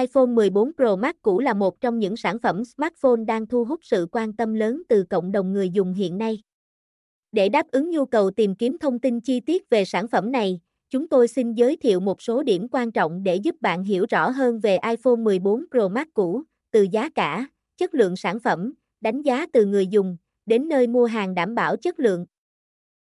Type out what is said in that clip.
iPhone 14 Pro Max cũ là một trong những sản phẩm smartphone đang thu hút sự quan tâm lớn từ cộng đồng người dùng hiện nay. Để đáp ứng nhu cầu tìm kiếm thông tin chi tiết về sản phẩm này, chúng tôi xin giới thiệu một số điểm quan trọng để giúp bạn hiểu rõ hơn về iPhone 14 Pro Max cũ, từ giá cả, chất lượng sản phẩm, đánh giá từ người dùng, đến nơi mua hàng đảm bảo chất lượng.